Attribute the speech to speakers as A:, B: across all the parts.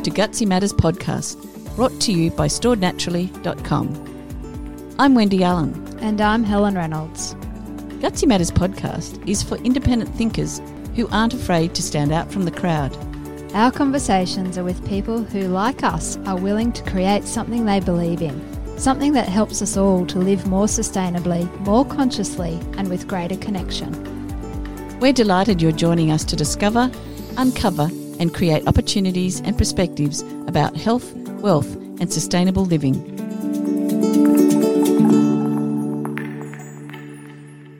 A: welcome to Gutsy Matters podcast, brought to you by storednaturally.com. I'm Wendy Allen.
B: And I'm Helen Reynolds.
A: Gutsy Matters podcast is for independent thinkers who aren't afraid to stand out from the crowd.
B: Our conversations are with people who, like us, are willing to create something they believe in, something that helps us all to live more sustainably, more consciously, and with greater connection.
A: We're delighted you're joining us to discover, uncover, and create opportunities and perspectives about health, wealth, and sustainable living.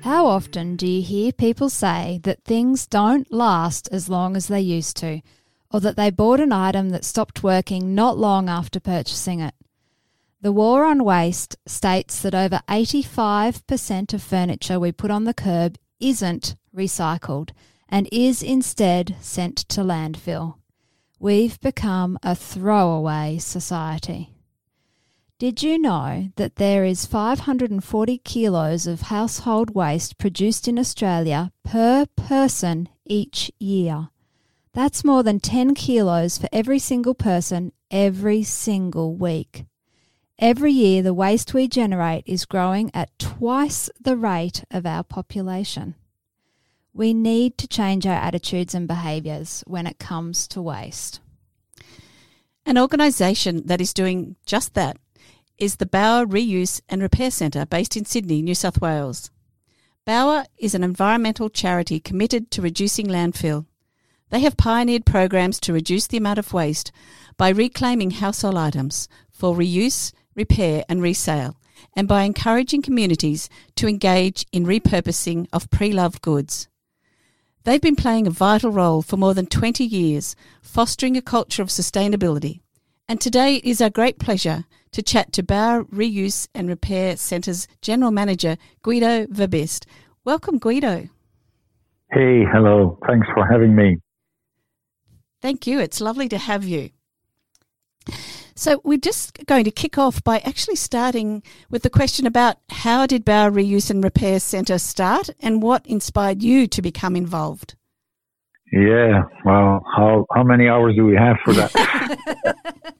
B: How often do you hear people say that things don't last as long as they used to, or that they bought an item that stopped working not long after purchasing it? The War on Waste states that over 85% of furniture we put on the curb isn't recycled and is instead sent to landfill. We've become a throwaway society. Did you know that there is 540 kilos of household waste produced in Australia per person each year? That's more than 10 kilos for every single person every single week. Every year, the waste we generate is growing at twice the rate of our population. We need to change our attitudes and behaviours when it comes to waste.
A: An organisation that is doing just that is the Bower Reuse and Repair Centre based in Sydney, New South Wales. Bower is an environmental charity committed to reducing landfill. They have pioneered programs to reduce the amount of waste by reclaiming household items for reuse, repair, and resale, and by encouraging communities to engage in repurposing of pre loved goods. They've been playing a vital role for more than 20 years, fostering a culture of sustainability. And today it is our great pleasure to chat to Bower Reuse and Repair Centre's General Manager, Guido Verbist. Welcome, Guido.
C: Hey, hello. Thanks for having me.
A: Thank you. It's lovely to have you. So we're just going to kick off by actually starting with the question about how did Bower Reuse and Repair Centre start and what inspired you to become involved?
C: Yeah, well, how how many hours do we have for that?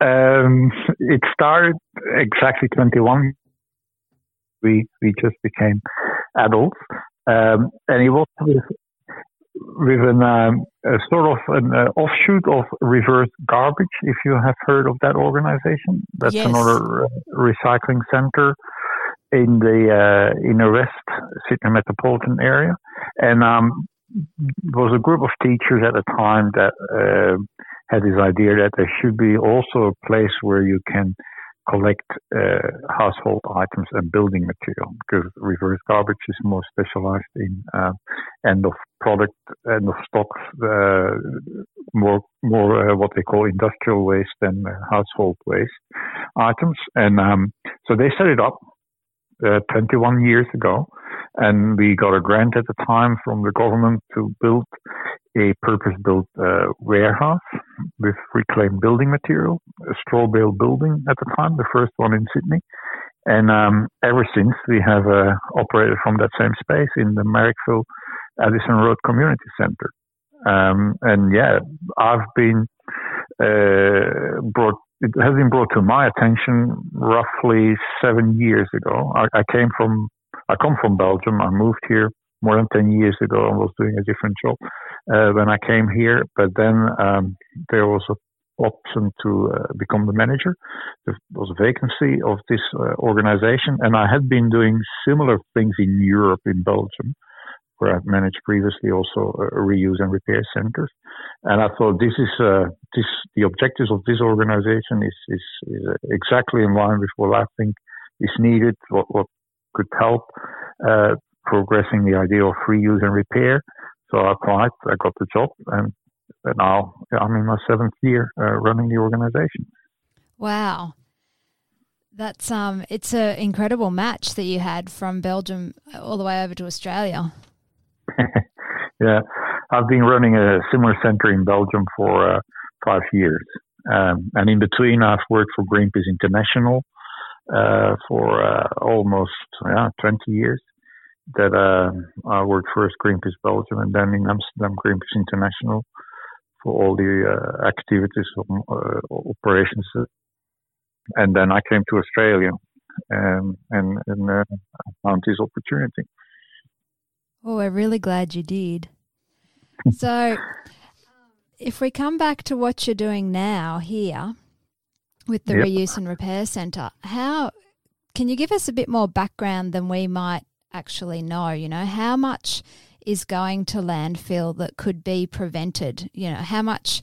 C: um, it started exactly 21. We we just became adults, um, and it was with an, um, a sort of an uh, offshoot of reverse garbage. If you have heard of that organization, that's
A: yes.
C: another uh, recycling center in the uh, inner west Sydney metropolitan area, and um, was a group of teachers at the time that uh, had this idea that there should be also a place where you can collect uh, household items and building material because reverse garbage is more specialized in uh, end of product, end of stock, uh, more more uh, what they call industrial waste than uh, household waste items. And um, so they set it up uh, 21 years ago, and we got a grant at the time from the government to build a purpose-built warehouse with reclaimed building material, a straw bale building at the time, the first one in Sydney. And um, ever since, we have uh, operated from that same space in the Marrickville Addison Road Community Center. Um, and yeah, I've been uh, brought. It has been brought to my attention roughly seven years ago. I, I came from. I come from Belgium. I moved here more than 10 years ago and was doing a different job uh, when I came here. But then um, there was an option to uh, become the manager. There was a vacancy of this uh, organization, and I had been doing similar things in Europe, in Belgium, where I've managed previously also uh, reuse and repair centers. And I thought this is uh, this the objectives of this organization is is, is uh, exactly in line with what I think is needed, what what could help progressing the idea of reuse and repair. So I applied, I got the job, and now I'm in my seventh year uh, running the organization.
B: Wow. That's um, it's an incredible match that you had from Belgium all the way over to Australia.
C: yeah, I've been running a similar center in Belgium for uh, five years, um, and in between, I've worked for Greenpeace International uh, for uh, almost yeah, 20 years that uh, I worked first Greenpeace Belgium and then in Amsterdam Greenpeace International for all the uh, activities uh, operations. And then I came to Australia um, and, and uh, found this opportunity.
B: Oh, we're really glad you did. so, if we come back to what you're doing now here with the yep. reuse and repair centre, how can you give us a bit more background than we might actually know? You know, how much is going to landfill that could be prevented? You know, how much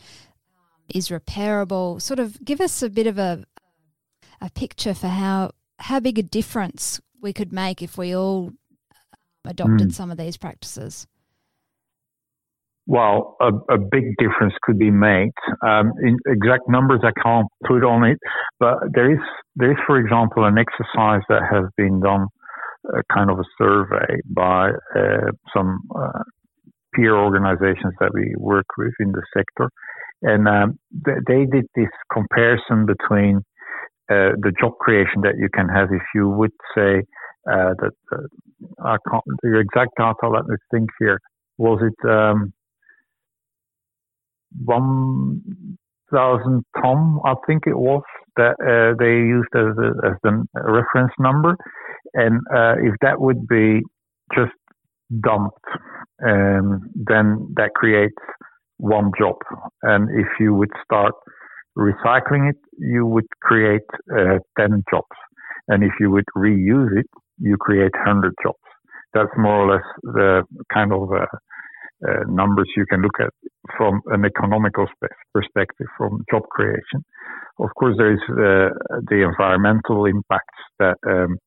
B: is repairable? Sort of give us a bit of a a picture for how how big a difference we could make if we all adopted mm. some of these practices.
C: Well, a, a big difference could be made. Um, in exact numbers I can't put on it, but there is there is, for example, an exercise that has been done a kind of a survey by uh, some uh, peer organizations that we work with in the sector. And um, they did this comparison between uh, the job creation that you can have if you would say uh, that uh, I can't, the exact data, let me think here. Was it um, 1,000 ton, I think it was, that uh, they used as, a, as the reference number? And uh, if that would be just dumped, um, then that creates one job. And if you would start recycling it, you would create uh, 10 jobs. And if you would reuse it, you create 100 jobs. That's more or less the kind of uh, uh, numbers you can look at from an economical perspective, from job creation. Of course, there is uh, the environmental impacts that um,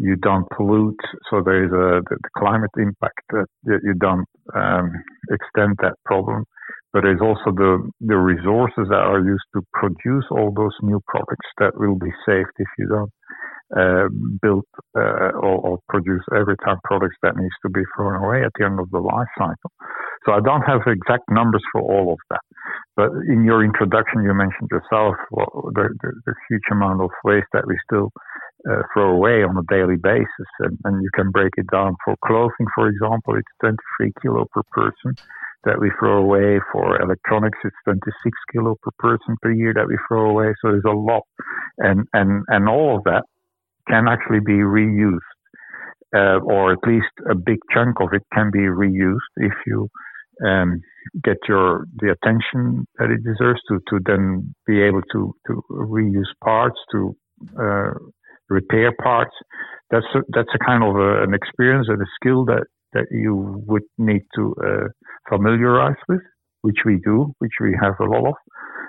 C: you don't pollute. So there is a the, the climate impact that, that you don't um, extend that problem. But there's also the the resources that are used to produce all those new products that will be saved if you don't uh, build uh, or, or, produce every time products that needs to be thrown away at the end of the life cycle. So I don't have exact numbers for all of that. But in your introduction, you mentioned yourself well, the, the, the, huge amount of waste that we still uh, throw away on a daily basis. And, and, you can break it down for clothing, for example, it's 23 kilo per person that we throw away. For electronics, it's 26 kilo per person per year that we throw away. So there's a lot. And, and, and all of that can actually be reused. Uh, or at least a big chunk of it can be reused if you um, get your the attention that it deserves to to then be able to to reuse parts to uh, repair parts. That's a, that's a kind of a, an experience and a skill that that you would need to uh, familiarize with, which we do, which we have a lot of,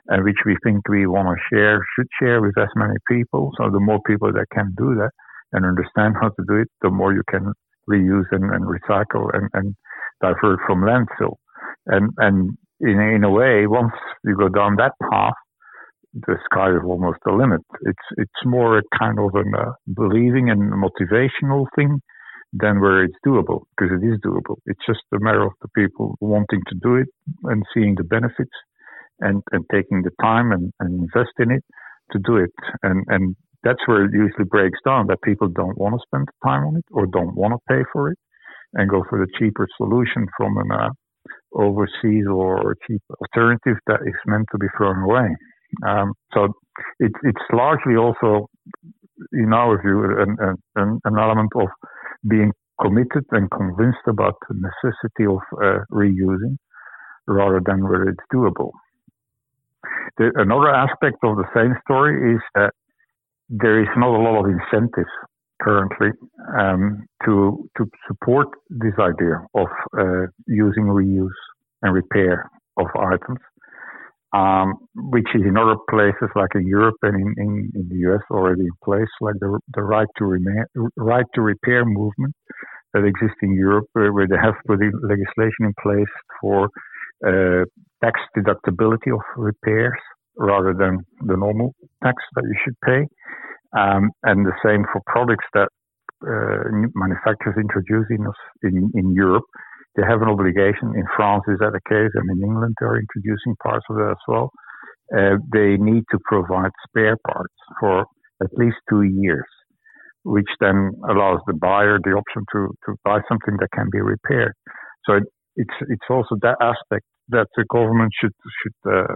C: and which we think we want to share, should share with as many people. So the more people that can do that and understand how to do it, the more you can reuse and, and recycle and, and divert from landfill. And and in in a way, once you go down that path, the sky is almost the limit. It's it's more a kind of a uh, believing and motivational thing than where it's doable because it is doable. It's just a matter of the people wanting to do it and seeing the benefits and, and taking the time and, and invest in it to do it. And and that's where it usually breaks down that people don't want to spend the time on it or don't want to pay for it and go for the cheaper solution from an uh, overseas or cheap alternative that is meant to be thrown away. Um, so it, it's largely also, in our view, an, an, an, element of being committed and convinced about the necessity of uh, reusing rather than whether it's doable. The, another aspect of the same story is that there is not a lot of incentives currently um, to to support this idea of uh, using reuse and repair of items, um, which is in other places like in Europe and in, in, in, the US already in place, like the the right to remain, right to repair movement that exists in Europe, where, where they have put legislation in place for uh, tax deductibility of repairs rather than the normal tax that you should pay. Um, and the same for products that uh, manufacturers introduce in, in, in Europe. They have an obligation. In France, is that the case? And in England, they're introducing parts of that as well. Uh, they need to provide spare parts for at least two years, which then allows the buyer the option to, to buy something that can be repaired. So it, it's it's also that aspect that the government should should uh,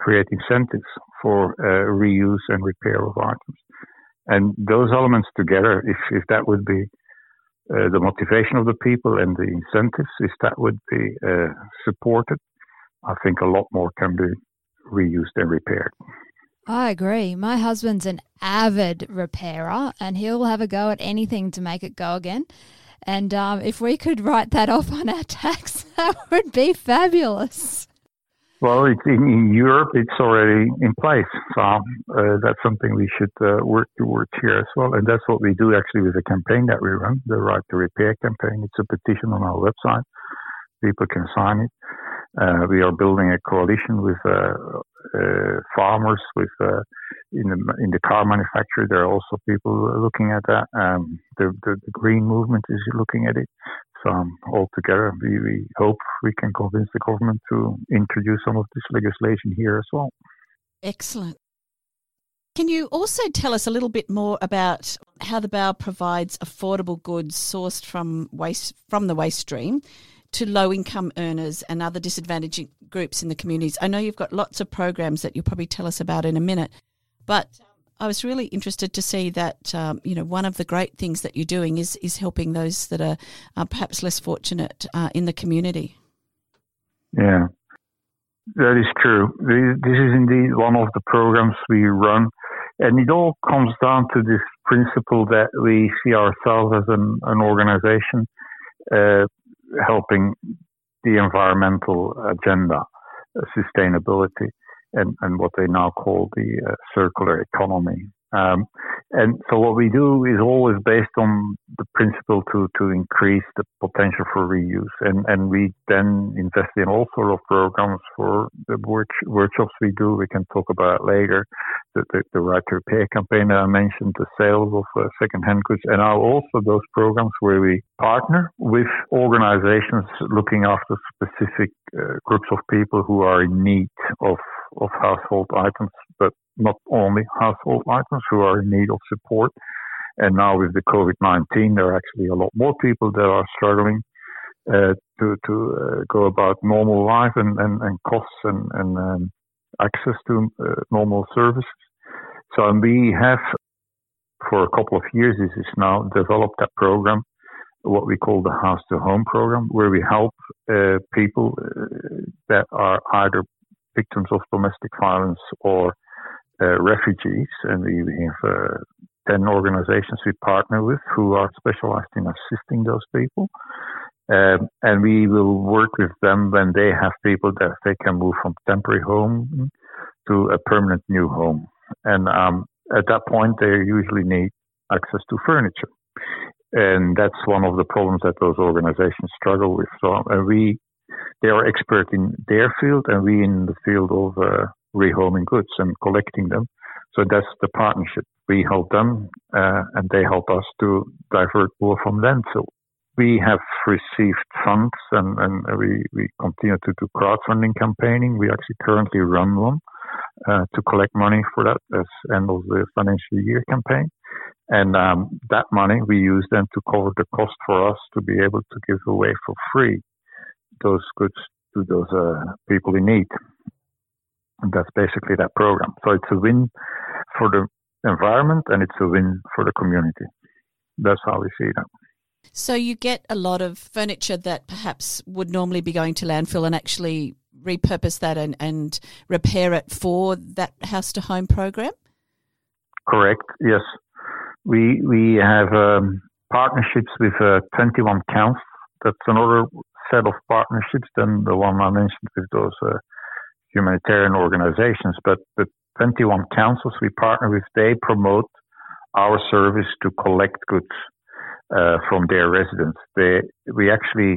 C: create incentives for uh, reuse and repair of items. And those elements together, if if that would be uh, the motivation of the people and the incentives, if that would be uh, supported, I think a lot more can be reused and repaired.
B: I agree. My husband's an avid repairer and he'll have a go at anything to make it go again. And um, if we could write that off on our tax, that would be fabulous.
C: Well, in, in, Europe, it's already in place. So uh, that's something we should uh, work towards here as well. And that's what we do actually with the campaign that we run, the Right to Repair campaign. It's a petition on our website. People can sign it. Uh, we are building a coalition with uh, uh, farmers, with uh, in the in the car manufacturer. There are also people looking at that. Um, the, the, the green movement is looking at it. So um, altogether, we, we hope we can convince the government to introduce some of this legislation here as well.
A: Excellent. Can you also tell us a little bit more about how the Bower provides affordable goods sourced from waste from the waste stream to low income earners and other disadvantaged groups in the communities? I know you've got lots of programs that you'll probably tell us about in a minute, but I was really interested to see that um, you know one of the great things that you're doing is is helping those that are uh, perhaps less fortunate uh, in the community.
C: Yeah, that is true. This is indeed one of the programs we run, and it all comes down to this principle that we see ourselves as an, an organization uh, helping the environmental agenda, uh, sustainability, and, and what they now call the uh, circular economy. Um, and so what we do is always based on the principle to, to increase the potential for reuse. And, and we then invest in all sort of programs for the work, workshops we do. We can talk about later the, the, the right to repair campaign that I mentioned, the sales of uh, second-hand goods, and now also those programs where we partner with organizations looking after specific uh, groups of people who are in need of of household items, but not only household items who are in need of support. And now with the COVID-19, there are actually a lot more people that are struggling uh, to to uh, go about normal life and, and, and costs and, and um, access to uh, normal services. So we have, for a couple of years, this is now developed that program, what we call the House to Home program, where we help uh, people uh, that are either victims of domestic violence or uh, refugees, and we have uh, 10 organizations we partner with who are specialized in assisting those people. Um, and we will work with them when they have people that they can move from temporary home to a permanent new home. And um, at that point, they usually need access to furniture. And that's one of the problems that those organizations struggle with. So uh, we they are expert in their field and we in the field of uh, rehoming goods and collecting them. So that's the partnership. We help them uh, and they help us to divert more from landfill. We have received funds and, and we, we continue to do crowdfunding campaigning. We actually currently run one uh, to collect money for that as end of the financial year campaign. And um, that money we use then to cover the cost for us to be able to give away for free those goods to those uh, people in need. And that's basically that program. So it's a win for the environment and it's a win for the community. That's how we see that.
A: So you get a lot of furniture that perhaps would normally be going to landfill and actually repurpose that and, and repair it for that house to home program?
C: Correct, yes. We, we have um, partnerships with uh, 21 councils. That's another set of partnerships than the one I mentioned with those uh, humanitarian organizations. But the 21 councils we partner with, they promote our service to collect goods uh, from their residents. They, we actually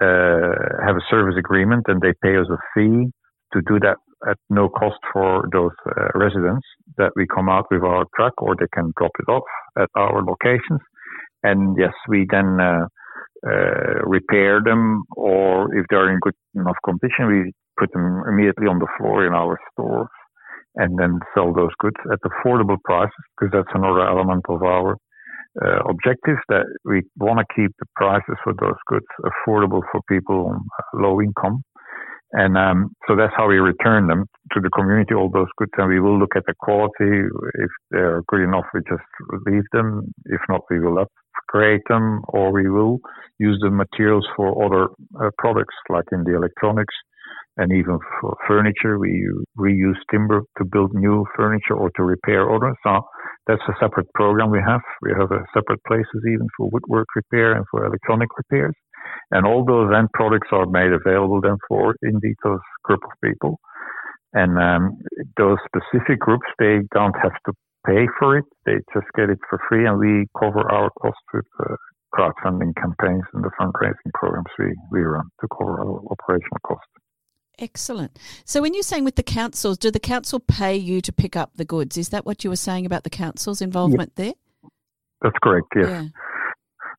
C: uh, have a service agreement and they pay us a fee to do that at no cost for those uh, residents that we come out with our truck or they can drop it off at our locations. And yes, we then uh, repair them, or if they're in good enough condition, we put them immediately on the floor in our stores and then sell those goods at affordable prices because that's another element of our uh, objective that we want to keep the prices for those goods affordable for people on low income. And um, so that's how we return them to the community, all those goods. And we will look at the quality. If they're good enough, we just leave them. If not, we will upgrade them or we will use the materials for other uh, products, like in the electronics and even for furniture. We reuse timber to build new furniture or to repair others. So that's a separate program we have. We have a separate places even for woodwork repair and for electronic repairs. And all those end products are made available then for indeed those group of people. And um, those specific groups, they don't have to pay for it. They just get it for free, and we cover our costs with uh, crowdfunding campaigns and the fundraising programs we, we run to cover our operational costs.
A: Excellent. So, when you're saying with the councils, do the council pay you to pick up the goods? Is that what you were saying about the council's involvement yeah. there?
C: That's correct. Yes. Yeah.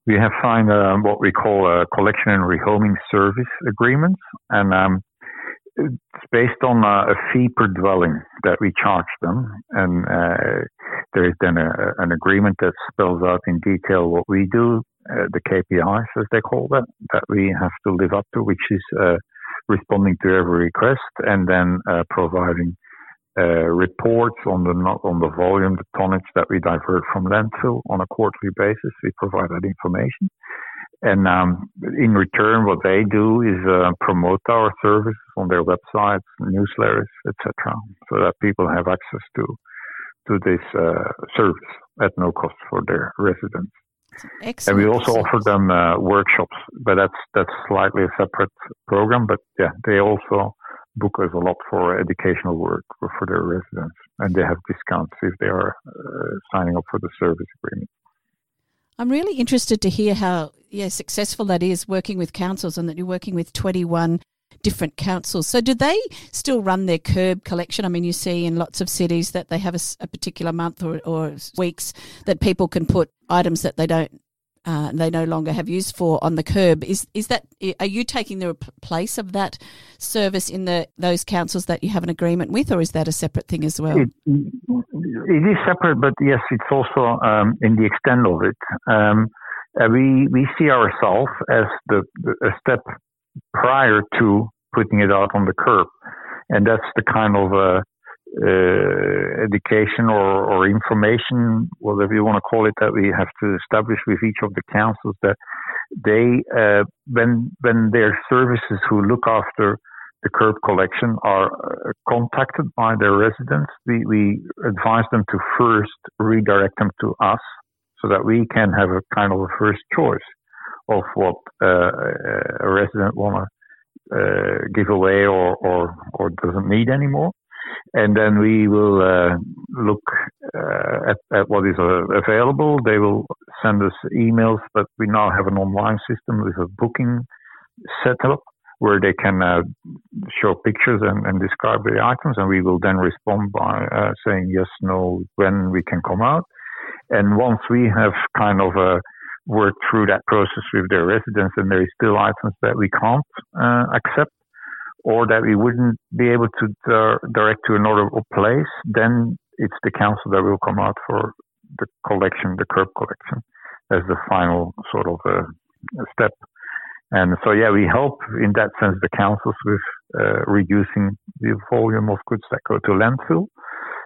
C: We have signed uh, what we call a collection and rehoming service agreement, and um, it's based on a, a, fee per dwelling that we charge them, and uh, there is then a, an agreement that spells out in detail what we do, uh, the KPIs as they call that, that we have to live up to, which is uh, responding to every request and then uh, providing uh, reports on the on the volume, the tonnage that we divert from landfill on a quarterly basis. We provide that information, and um, in return, what they do is uh, promote our services on their websites, newsletters, etc., so that people have access to to this uh, service at no cost for their residents.
A: Excellent.
C: And we also offer them uh, workshops, but that's that's slightly a separate program. But yeah, they also book us a lot for educational work for, their residents, and they have discounts if they are uh, signing up for the service agreement.
A: I'm really interested to hear how yeah successful that is working with councils, and that you're working with 21 different councils. So, do they still run their curb collection? I mean, you see in lots of cities that they have a, a particular month or, or, weeks that people can put items that they don't. Uh, they no longer have use for on the curb. Is is that? Are you taking the place of that service in the those councils that you have an agreement with, or is that a separate thing as well?
C: It, it is separate, but yes, it's also um, in the extent of it. Um, uh, we we see ourselves as the, the, a step prior to putting it out on the curb. And that's the kind of uh, uh, education or, or information, whatever you want to call it, that we have to establish with each of the councils that they, uh, when when their services who look after the curb collection are uh, contacted by their residents, we, we advise them to first redirect them to us so that we can have a kind of a first choice of what uh, a resident want to uh, give away or, or, or doesn't need anymore. And then we will uh, look at, at what is available. They will send us emails, but we now have an online system with a booking setup where they can uh, show pictures and, and, describe the items, and we will then respond by uh, saying yes, no, when we can come out. And once we have kind of a work through that process with their residents, and there is still items that we can't uh, accept or that we wouldn't be able to direct to another place, then it's the council that will come out for the collection, the curb collection, as the final sort of uh, step. And so, yeah, we help in that sense the councils with uh, reducing the volume of goods that go to landfill.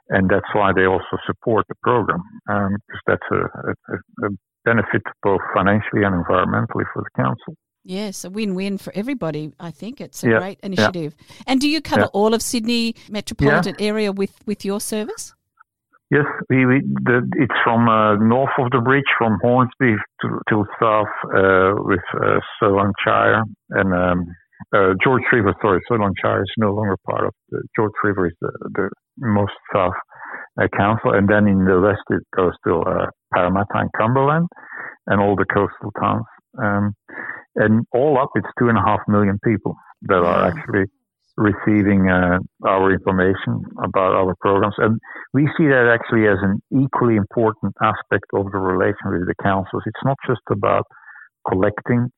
C: And that's why they also support the program, um, because that's a, a, a benefit both financially and environmentally for the council.
A: Yes, a win-win for everybody. I think it's a yeah, great initiative. Yeah. And do you cover yeah. all of Sydney metropolitan area with, with your service?
C: Yes, we, we the, it's from uh, north of the bridge, from Hornsby to, to south uh, with uh, Shire and um, uh, George River. Sorry, Shire is no longer part of the George River is the, the most south uh, council, and then in the west it goes to uh, Parramatta and Cumberland, and all the coastal towns. Um, and all up, it's two and a half million people that are actually receiving uh, our information about our programs. And we see that actually as an equally important aspect of the relation with the councils. It's not just about collecting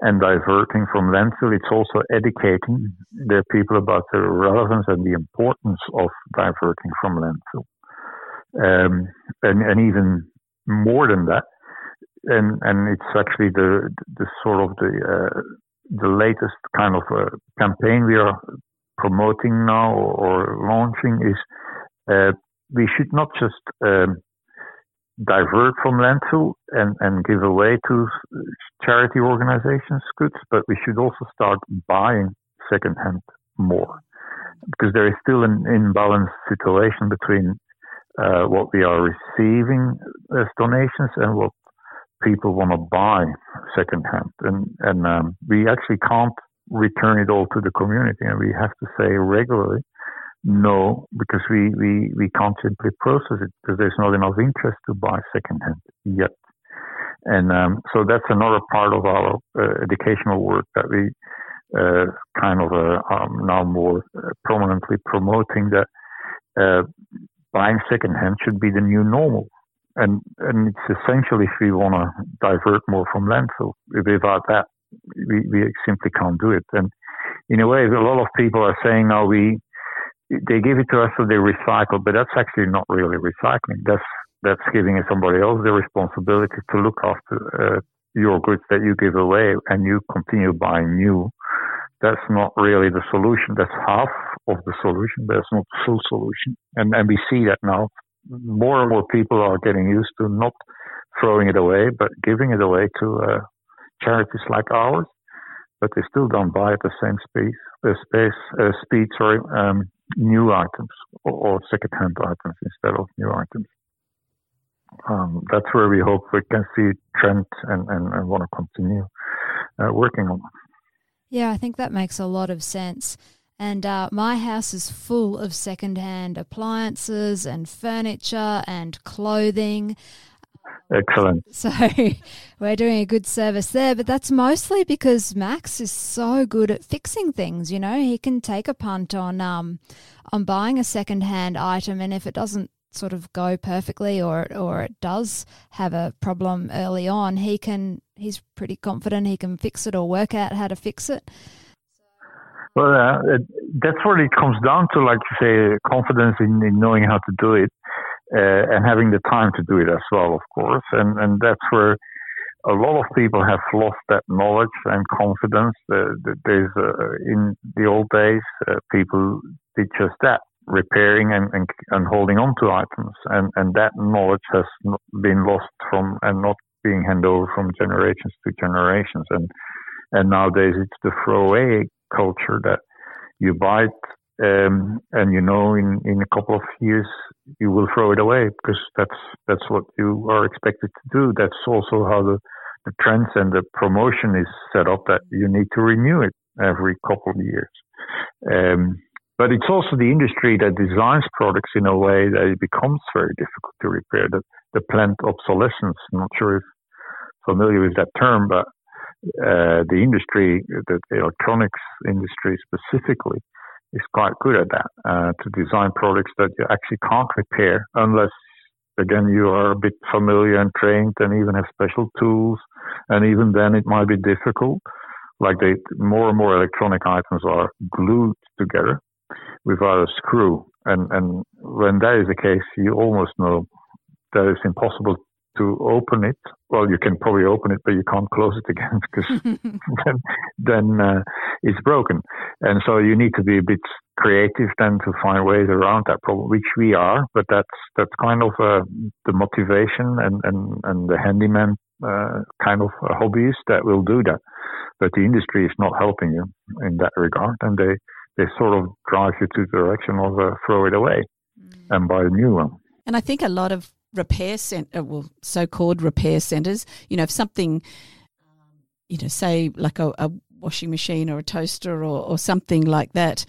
C: and diverting from landfill, it's also educating the people about the relevance and the importance of diverting from landfill. Um, and, and even more than that, and and it's actually the the sort of the uh, the latest kind of uh, campaign we are promoting now or, or launching is uh, we should not just um, divert from landfill and, and give away to charity organizations goods, but we should also start buying secondhand more. Because there is still an imbalanced situation between uh, what we are receiving as donations and what people want to buy secondhand, and and um, we actually can't return it all to the community, and we have to say regularly no because we we we can't simply process it because there's not enough interest to buy secondhand yet, and um, so that's another part of our uh, educational work that we uh, kind of uh, um, now more uh, prominently promoting that uh, buying secondhand should be the new normal. And, and it's essential if we want to divert more from landfill. Without that, we, we simply can't do it. And in a way, a lot of people are saying now we, they give it to us so they recycle, but that's actually not really recycling. That's, that's giving somebody else the responsibility to look after uh, your goods that you give away and you continue buying new that's not really the solution. That's half of the solution. That's not the full solution. And, and we see that now. More and more people are getting used to not throwing it away, but giving it away to uh, charities like ours. But they still don't buy at the same space, uh, space uh, speed, sorry, um, new items or, or second-hand items instead of new items. Um, that's where we hope we can see trend and, and, and want to continue uh, working on.
B: Yeah, I think that makes a lot of sense. And uh, my house is full of secondhand appliances and furniture and clothing.
C: Excellent.
B: So we're doing a good service there, but that's mostly because Max is so good at fixing things. You know, he can take a punt on um, on buying a secondhand item, and if it doesn't sort of go perfectly or or it does have a problem early on, he can he's pretty confident he can fix it or work out how to fix it.
C: Well, uh, that's what it comes down to, like you say, confidence in, in knowing how to do it uh, and having the time to do it as well, of course. And and that's where a lot of people have lost that knowledge and confidence. Uh, there's uh, in the old days, uh, people did just that repairing and, and, and holding on to items. And, and that knowledge has been lost from and not being handed over from generations to generations. And, and nowadays it's the throwaway culture that you buy it um, and you know in, in a couple of years you will throw it away because that's that's what you are expected to do. That's also how the, the trends and the promotion is set up that you need to renew it every couple of years. Um, but it's also the industry that designs products in a way that it becomes very difficult to repair. The, the planned obsolescence, I'm not sure if familiar with that term, but uh, the industry, the, the, electronics industry specifically, is quite good at that, uh, to design products that you actually can't repair unless, again, you are a bit familiar and trained and even have special tools. And even then it might be difficult. Like they, more and more electronic items are glued together without a screw. And, and when that is the case, you almost know that it's impossible to open it. Well, you can probably open it, but you can't close it again because then, then uh, it's broken. And so you need to be a bit creative then to find ways around that problem, which we are. But that's that's kind of uh, the motivation and and and the handyman uh, kind of hobbies that will do that. But the industry is not helping you in that regard, and they they sort of drive you to the direction of uh, throw it away mm. and buy a new one.
A: And I think a lot of repair center, uh, well, so-called repair centers, you know, if something, you know, say like a, a washing machine or a toaster or, or something like that,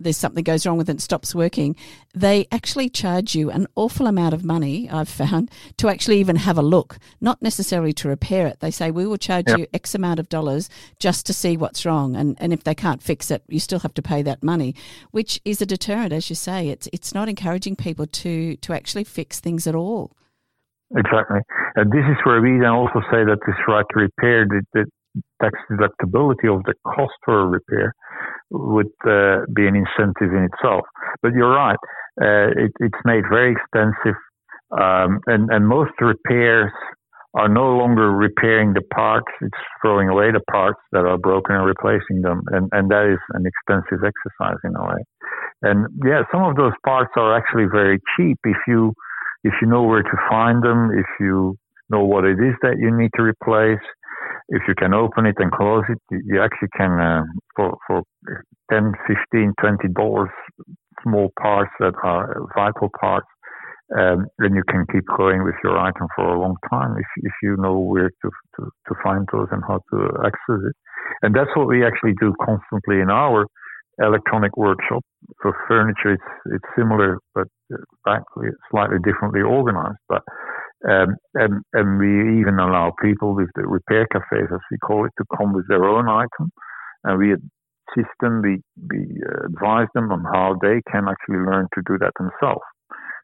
A: there's something goes wrong with it and stops working, they actually charge you an awful amount of money, I've found, to actually even have a look, not necessarily to repair it. They say, we will charge yep. you X amount of dollars just to see what's wrong. And, and if they can't fix it, you still have to pay that money, which is a deterrent, as you say. It's, it's not encouraging people to, to actually fix things at all.
C: Exactly. And this is where we then also say that this right to repair, the, the tax deductibility of the cost for a repair would uh, be an incentive in itself. But you're right, uh, it, it's made very expensive, um, and, and most repairs are no longer repairing the parts, it's throwing away the parts that are broken and replacing them. And, and that is an expensive exercise in a way. And yeah, some of those parts are actually very cheap if you, if you know where to find them, if you know what it is that you need to replace, if you can open it and close it, you actually can, uh, for, for 10, 15, 20 dollars, small parts that are vital parts, um, then you can keep going with your item for a long time if, if you know where to, to, to find those and how to access it. And that's what we actually do constantly in our electronic workshop. For furniture, it's, it's similar, but actually slightly differently organized. But um, and, and we even allow people with the repair cafes, as we call it, to come with their own item. And we assist them, we, we uh, advise them on how they can actually learn to do that themselves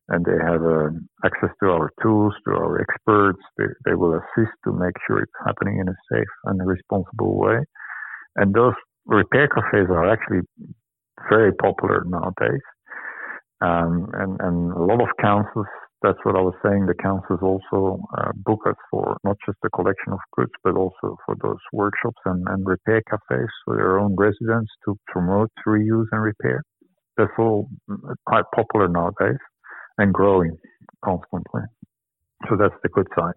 C: and they have uh, access to our tools, to our experts. They, they will assist to make sure it's happening in a safe and a responsible way. And those repair cafes are actually very popular nowadays. Um, and, and a lot of councils, that's what I was saying, the councils also uh, book us for not just the collection of goods, but also for those workshops and, and repair cafes for their own residents to promote reuse and repair. That's all quite popular nowadays and growing constantly. So that's the good side.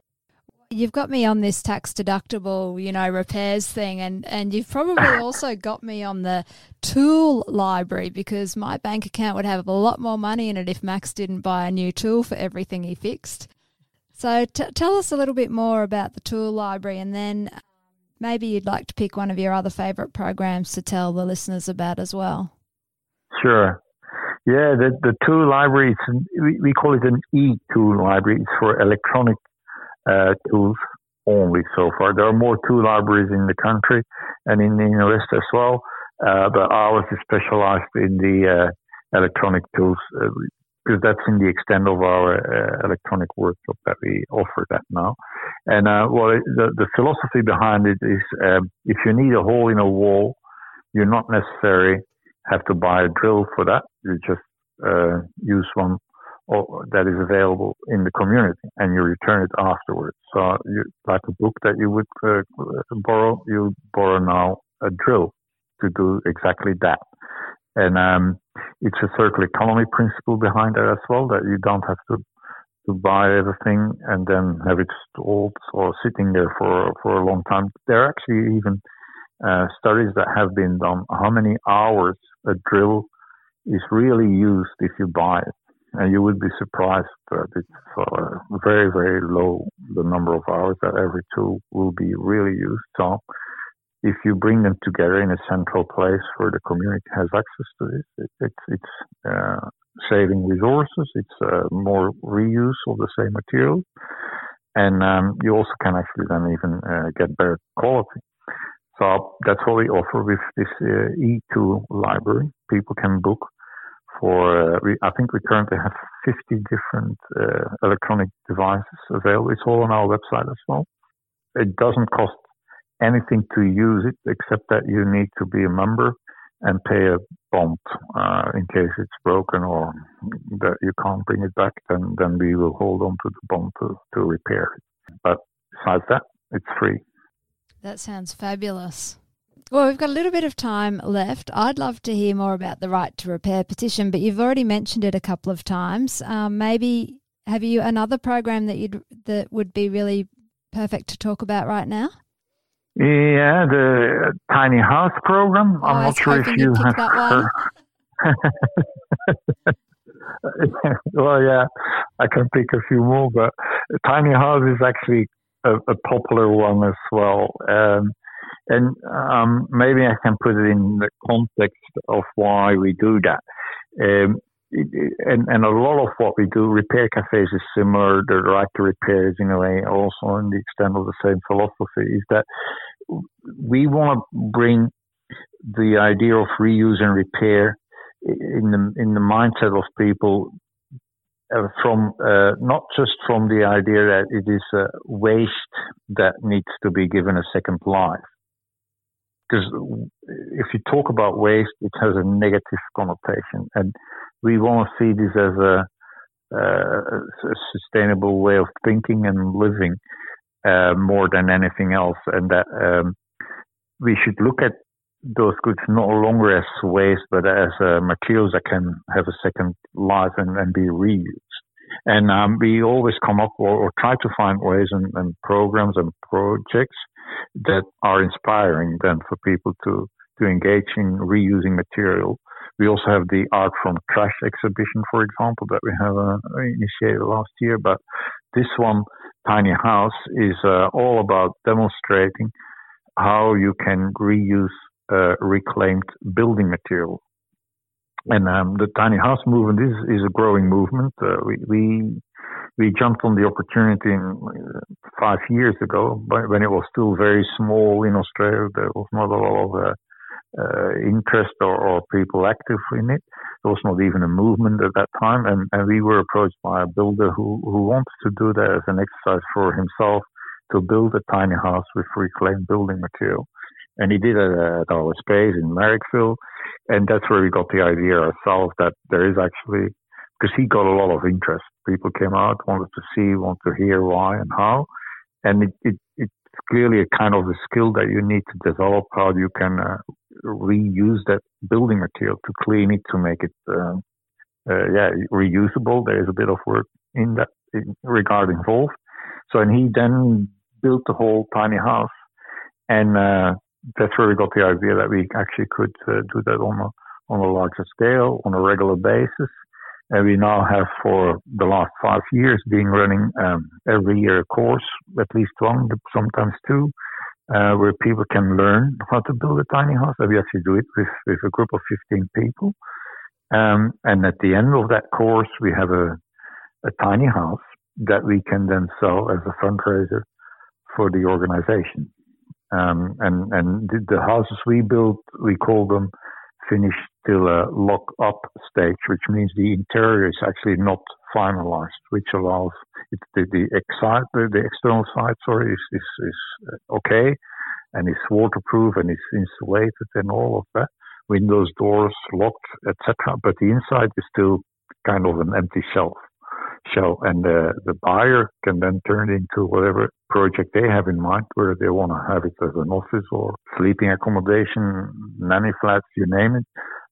B: You've got me on this tax deductible, you know, repairs thing, and, and you've probably also got me on the tool library because my bank account would have a lot more money in it if Max didn't buy a new tool for everything he fixed. So t- tell us a little bit more about the tool library, and then um, maybe you'd like to pick one of your other favourite programs to tell the listeners about as well.
C: Sure. Yeah, the, the tool library, we, we call it an e-tool library. It's for electronic uh, tools only so far. There are more tool libraries in the country and in, the West as well, uh, but ours is specialized in the uh, electronic tools uh, because that's in the extent of our uh, electronic workshop that we offer that now. And uh, well, the, the philosophy behind it is um, if you need a hole in a wall, you're not necessarily have to buy a drill for that. You just use one that is available in the community and you return it afterwards. So, you, like a book that you would uh, borrow, you borrow now a drill to do exactly that. And um, it's a circular economy principle behind that as well, that you don't have to to buy everything and then have it stored or sitting there for for a long time. There are actually even uh, studies that have been done how many hours a drill is really used if you buy it. And you would be surprised that it's uh, very, very low, the number of hours that every tool will be really used. So if you bring them together in a central place where the community has access to this, it, it's, it's uh, saving resources, it's uh, more reuse of the same material, and um, you also can actually then even uh, get better quality. So that's what we offer with this uh, e-tool library. People can book for, uh, we, I think we currently have 50 different uh, electronic devices available. It's all on our website as well. It doesn't cost anything to use it except that you need to be a member and pay a bond uh, in case it's broken or that you can't bring it back. Then then we will hold on to the bond to, to repair it. But besides that, it's free.
B: That sounds fabulous. Well, we've got a little bit of time left. I'd love to hear more about the right to repair petition, but you've already mentioned it a couple of times. Um, maybe have you another program that you that would be really perfect to talk about right now?
C: Yeah, the tiny house program.
B: Oh,
C: I'm not sure if you have heard. well, yeah, I can pick a few more, but tiny house is actually a, a popular one as well. Um, and um, maybe I can put it in the context of why we do that. Um, it, and, and a lot of what we do, repair cafes is similar. The right to repair is in a way also in the extent of the same philosophy. Is that we want to bring the idea of reuse and repair in the in the mindset of people uh, from uh, not just from the idea that it is a waste that needs to be given a second life, because if you talk about waste, it has a negative connotation, and we want to see this as a, uh, a sustainable way of thinking and living. uh, more than anything else, and that um, we should look at those goods no longer as waste, but as uh, materials that can have a second life and, and be reused. And um, we always come up or, or, try to find ways and, and, programs and projects that are inspiring then for people to, to engage in reusing material. We also have the Art from Trash exhibition, for example, that we have uh, initiated last year. But this one, Tiny House, is uh, all about demonstrating how you can reuse uh, reclaimed building material. And um, the tiny house movement is, is a growing movement. Uh, we, we we jumped on the opportunity in, uh, five years ago, but when it was still very small in Australia. There was not a lot of uh, uh, interest or, or, people active in it. There was not even a movement at that time, and, and we were approached by a builder who, who wanted to do that as an exercise for himself to build a tiny house with reclaimed building material. And he did it at our space in Marrickville. And that's where we got the idea ourselves that there is actually, because he got a lot of interest. People came out, wanted to see, wanted to hear why and how. And it, it, it's clearly a kind of a skill that you need to develop how you can uh, reuse that building material to clean it, to make it, uh, uh, yeah, reusable. There is a bit of work in that in regard involved. So, and he then built the whole tiny house. And, uh, that's where we got the idea that we actually could uh, do that on a on a larger scale on a regular basis. And we now have for the last five years been running um, every year a course, at least one, sometimes two, uh, where people can learn how to build a tiny house. And we actually do it with, with a group of 15 people. Um, and at the end of that course, we have a, a tiny house that we can then sell as a fundraiser for the organization. Um, and and the, the, houses we built, we call them finished till a lock up stage, which means the interior is actually not finalized, which allows it, the the, the, external side, sorry, is is, is uh, okay, and it's waterproof and it's insulated and all of that. Windows, doors, locked, etc. But the inside is still kind of an empty shelf shell, and the the buyer can then turn it into whatever project they have in mind, where they want to have it as an office or sleeping accommodation, nanny flats, you name it,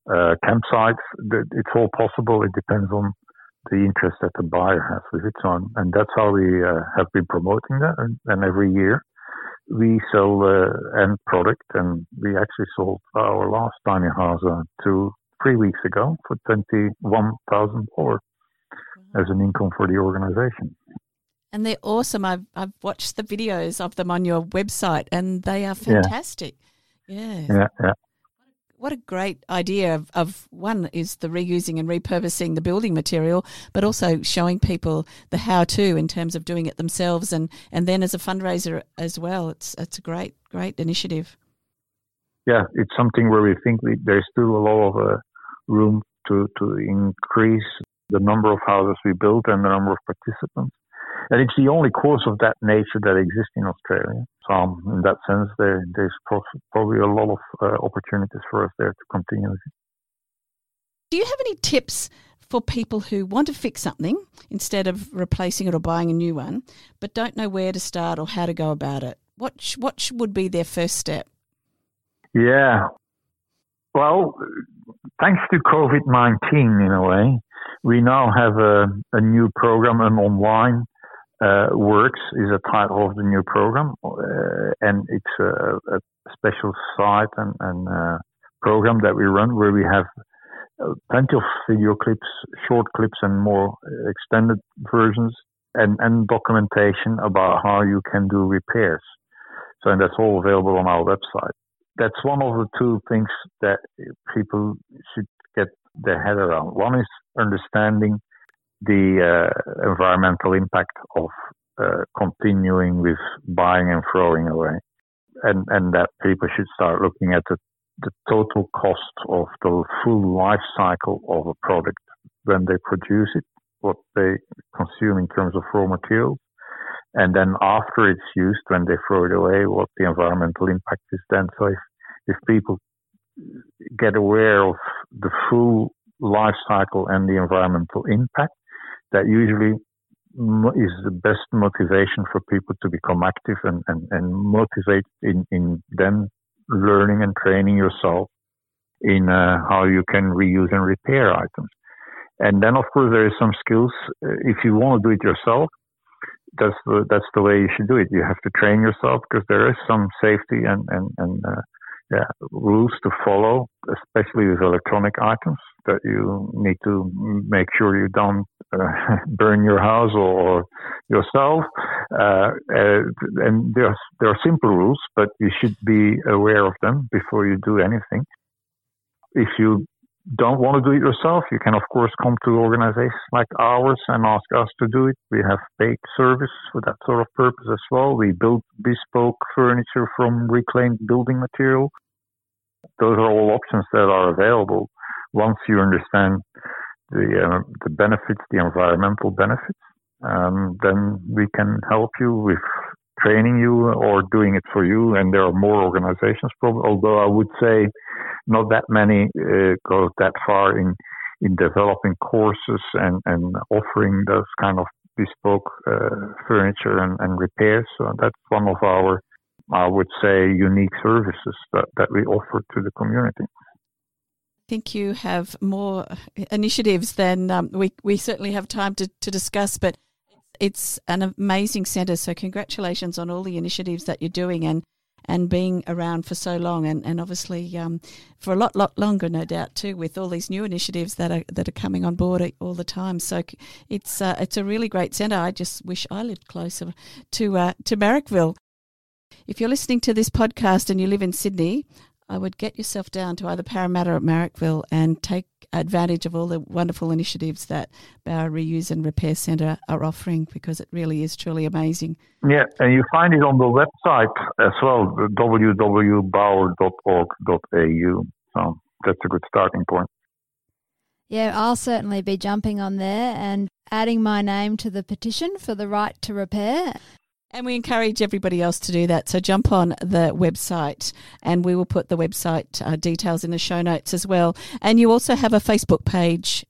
C: uh, campsites. It's all possible. It depends on the interest that the buyer has with it. So, and that's how we uh, have been promoting that. And, and every year we sell the uh, end product, and we actually sold our last tiny house uh, two, three weeks ago for twenty-one thousand dollars as an income for the organization.
A: And they're awesome. I've, I've watched the videos of them on your website and they are fantastic.
C: Yeah. Yeah. Yeah. yeah.
A: What a great idea of, of one is the reusing and repurposing the building material, but also showing people the how to in terms of doing it themselves and, and then as a fundraiser as well. It's it's a great, great initiative.
C: Yeah, it's something where we think we, there's still a lot of uh, room to, to increase the number of houses we build and the number of participants. And it's the only course of that nature that exists in Australia. So, um, in that sense, there, there's probably a lot of uh, opportunities for us there to continue.
A: Do you have any tips for people who want to fix something instead of replacing it or buying a new one, but don't know where to start or how to go about it? What what would be their first step?
C: Yeah, well, thanks to COVID nineteen, in a way, we now have a, a new program, an online uh, works is a title of the new program, uh, and it's a, a, special site and, and uh, program that we run where we have uh, plenty of video clips, short clips, and more extended versions, and, and documentation about how you can do repairs. So, and that's all available on our website. That's one of the two things that people should get their head around. One is understanding the uh, environmental impact of uh, continuing with buying and throwing away, and and that people should start looking at the the total cost of the full life cycle of a product when they produce it, what they consume in terms of raw materials, and then after it's used, when they throw it away, what the environmental impact is then. So if, if people get aware of the full life cycle and the environmental impact, that usually is the best motivation for people to become active and, and, and motivate in, in them learning and training yourself in uh, how you can reuse and repair items. And then, of course, there is some skills. Uh, if you want to do it yourself, that's the, that's the way you should do it. You have to train yourself because there is some safety and, and, and uh, yeah, rules to follow, especially with electronic items that you need to make sure you don't uh, burn your house or yourself. Uh, uh, and there are, there are simple rules, but you should be aware of them before you do anything. If you don't want to do it yourself, you can of course come to organizations like ours and ask us to do it. We have paid service for that sort of purpose as well. We build bespoke furniture from reclaimed building material. Those are all options that are available once you understand the uh, the benefits, the environmental benefits. Um, then we can help you with training you or doing it for you. And there are more organizations, probably, although I would say not that many uh, go that far in in developing courses and and offering those kind of bespoke uh, furniture and, and repairs. So that's one of our, I would say, unique services that, that we offer to the community.
A: I think you have more initiatives than um, we, we certainly have time to, to discuss, but it's an amazing centre. So, congratulations on all the initiatives that you're doing and and being around for so long, and and obviously um, for a lot lot longer, no doubt too, with all these new initiatives that are that are coming on board all the time. So it's uh, it's a really great centre. I just wish I lived closer to uh, to Marrickville. If you're listening to this podcast and you live in Sydney, I would get yourself down to either Parramatta or Marrickville and take advantage of all the wonderful initiatives that Bower Reuse and Repair Centre are offering because it really is truly amazing.
C: Yeah, and you find it on the website as well, www.bower.org.au. So that's a good starting point.
B: Yeah, I'll certainly be jumping on there and adding my name to the petition for the right to repair.
A: And we encourage everybody else to do that. So jump on the website and we will put the website uh, details in the show notes as well. And you also have a Facebook page.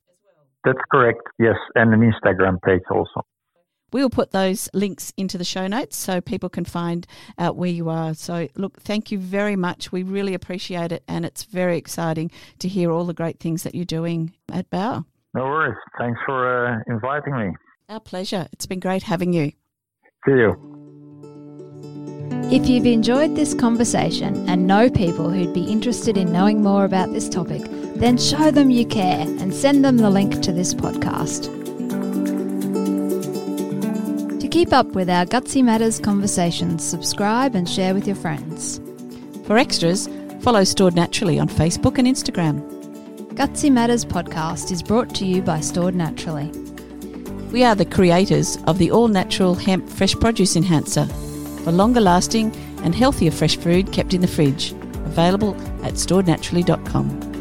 C: That's correct, yes, and an Instagram page also.
A: We will put those links into the show notes so people can find out where you are. So, look, thank you very much. We really appreciate it, and it's very exciting to hear all the great things that you're doing at Bower.
C: No worries. Thanks for uh, inviting me.
A: Our pleasure. It's been great having you.
C: See you.
B: If you've enjoyed this conversation and know people who'd be interested in knowing more about this topic, then show them you care and send them the link to this podcast. To keep up with our Gutsy Matters conversations, subscribe and share with your friends.
A: For extras, follow Stored Naturally on Facebook and Instagram.
B: Gutsy Matters podcast is brought to you by Stored Naturally.
A: We are the creators of the all natural hemp fresh produce enhancer for longer lasting and healthier fresh food kept in the fridge. Available at storednaturally.com.